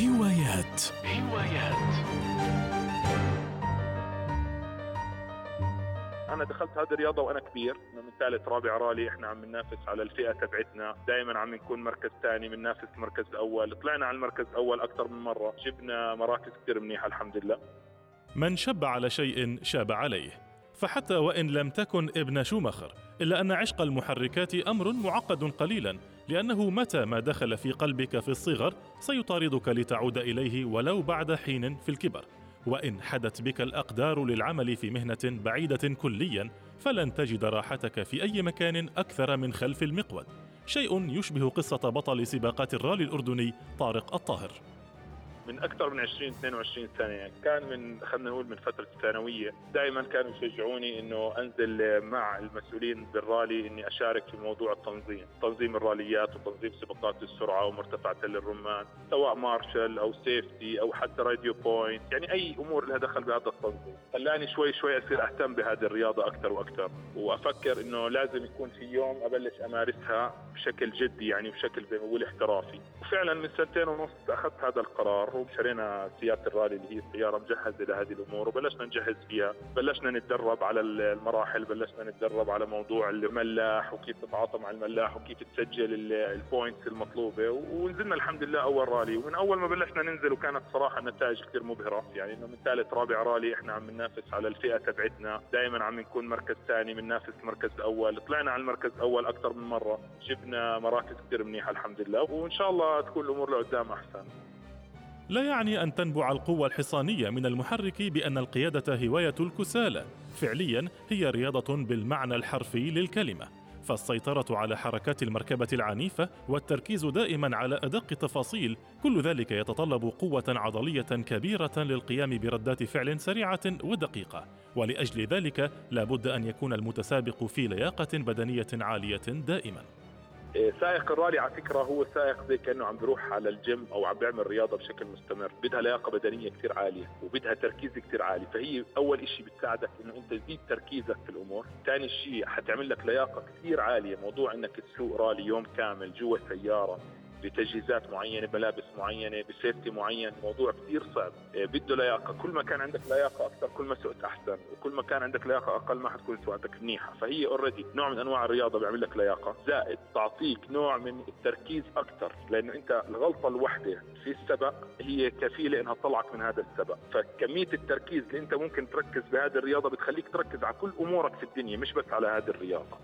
هوايات هوايات أنا دخلت هذه الرياضة وأنا كبير. من ثالث رابع رالي. إحنا عم ننافس على الفئة تبعتنا. دائما عم نكون مركز ثاني. بننافس المركز الأول طلعنا على المركز الأول أكثر من مرة. جبنا مراكز كثير منيحة الحمد لله. من شب على شيء شاب عليه. فحتى وإن لم تكن ابن شومخر إلا أن عشق المحركات أمر معقد قليلا لأنه متى ما دخل في قلبك في الصغر سيطاردك لتعود إليه ولو بعد حين في الكبر. وإن حدت بك الأقدار للعمل في مهنة بعيدة كليا فلن تجد راحتك في أي مكان أكثر من خلف المقود. شيء يشبه قصة بطل سباقات الرالي الأردني طارق الطاهر. من أكثر من 20 22 سنة. يعني كان من خلينا نقول من فترة الثانوية دائما كانوا يشجعوني إنه أنزل مع المسؤولين بالرالي إني أشارك في موضوع التنظيم، تنظيم الراليات وتنظيم سباقات السرعة ومرتفع تل الرمان، سواء مارشل أو safety أو حتى radio point، يعني أي أمور لها دخل بهذا التنظيم، خلاني شوي شوي أصير أهتم بهذه الرياضة أكثر وأكثر، وأفكر إنه لازم يكون في يوم أبلش أمارسها بشكل جدي يعني بشكل زي ما احترافي، وفعلا من سنتين ونص أخذت هذا القرار. وشرينا سيارة الرالي اللي هي سياره مجهزه لهذه الأمور وبلشنا نجهز فيها، بلشنا نتدرب على المراحل، بلشنا نتدرب على موضوع الملاح وكيف تتعاطى مع الملاح وكيف تسجل ال points المطلوبة. ونزلنا الحمد لله أول رالي. ومن أول ما بلشنا ننزل وكانت صراحة النتائج كثير مبهرة. يعني إنه من ثالث رابع رالي إحنا عم ننافس على الفئة تبعتنا. دائما عم نكون مركز ثاني بننافس المركز الأول طلعنا على المركز الأول أكثر من مرة. جبنا مراكز كثير منيحة الحمد لله. وإن شاء الله تكون الأمور لقدام أحسن. لا يعني أن تنبع القوة الحصانية من المحرك بأن القيادة هواية الكسالى. فعليا هي رياضة بالمعنى الحرفي للكلمة. فالسيطرة على حركات المركبة العنيفة والتركيز دائما على أدق التفاصيل كل ذلك يتطلب قوة عضلية كبيرة للقيام بردات فعل سريعة ودقيقة. ولأجل ذلك لابد أن يكون المتسابق في لياقة بدنية عالية دائما. سائق الرالي على فكرة هو سائق زي كأنه عم بيروح على الجيم أو عم بيعمل رياضة بشكل مستمر بدها لياقة بدنية كثير عالية وبدها تركيز كثير عالي فهي أول شيء بتساعدك إنه أنت تزيد تركيزك في الأمور. ثاني شيء حتعمل لك لياقة كثير عالية موضوع إنك تسوق رالي يوم كامل جوا سياره بتجهيزات معينة بملابس معينة ب safety معين موضوع كثير صعب. إيه، بده لياقة. كل ما كان عندك لياقة أكثر كل ما سقت أحسن. وكل ما كان عندك لياقة أقل ما حتكون سواقتك منيحة. فهي already نوع من أنواع الرياضة بيعمل لك لياقة. زائد تعطيك نوع من التركيز أكثر. لأنه أنت الغلطة الوحدة في السبق هي كفيلة إنها تطلعك من هذا السبق. فكمية التركيز اللي أنت ممكن تركز بهذه الرياضة بتخليك تركز على كل أمورك في الدنيا مش بس على هذه الرياضة.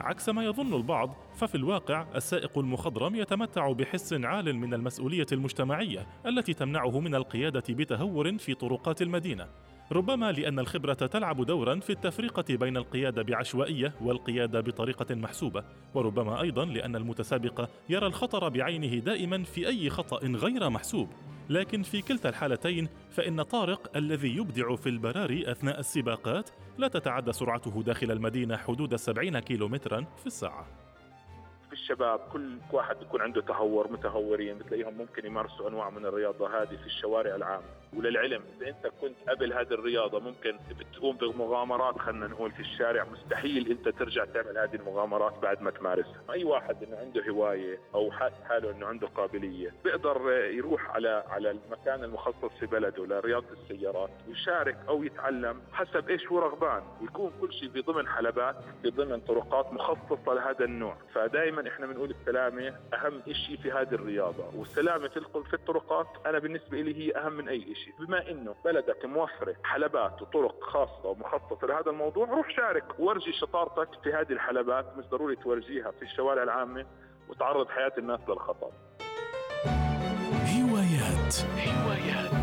عكس ما يظن البعض ففي الواقع السائق المخضرم يتمتع بحس عال من المسؤولية المجتمعية التي تمنعه من القيادة بتهور في طرقات المدينة. ربما لأن الخبرة تلعب دورا في التفرقه بين القيادة بعشوائية والقيادة بطريقة محسوبة. وربما أيضا لأن المتسابق يرى الخطر بعينه دائما في أي خطأ غير محسوب. لكن في كلتا الحالتين فإن طارق الذي يبدع في البراري أثناء السباقات لا تتعدى سرعته داخل المدينة حدود 70 كيلومترا في الساعة. في الشباب كل واحد بيكون عنده تهور متهورين بتلاقيهم ممكن يمارسوا أنواع من الرياضة هذه في الشوارع العامة. وللعلم إذا أنت كنت قبل هذه الرياضة ممكن بتقوم بمغامرات خلينا نقول في الشارع مستحيل أنت ترجع تعمل هذه المغامرات بعد ما تمارسها. أي واحد إنه عنده هواية أو حاله إنه عنده قابلية بيقدر يروح على على المكان المخصص في بلده لرياضة السيارات ويشارك أو يتعلم حسب إيش هو رغبان. ويكون كل شيء في ضمن حلبات في ضمن طرقات مخصصة لهذا النوع. فدائما إحنا بنقول السلامة أهم شيء في هذه الرياضة والسلامة في في الطرقات أنا بالنسبة لي هي أهم من أي شيء بما إنه بلدك موفرة حلبات وطرق خاصة ومخصصة لهذا الموضوع روح شارك ورجي شطارتك في هذه الحلبات مش ضروري تورجيها في الشوارع العامة وتعرض حياة الناس للخطر. هوايات. هوايات.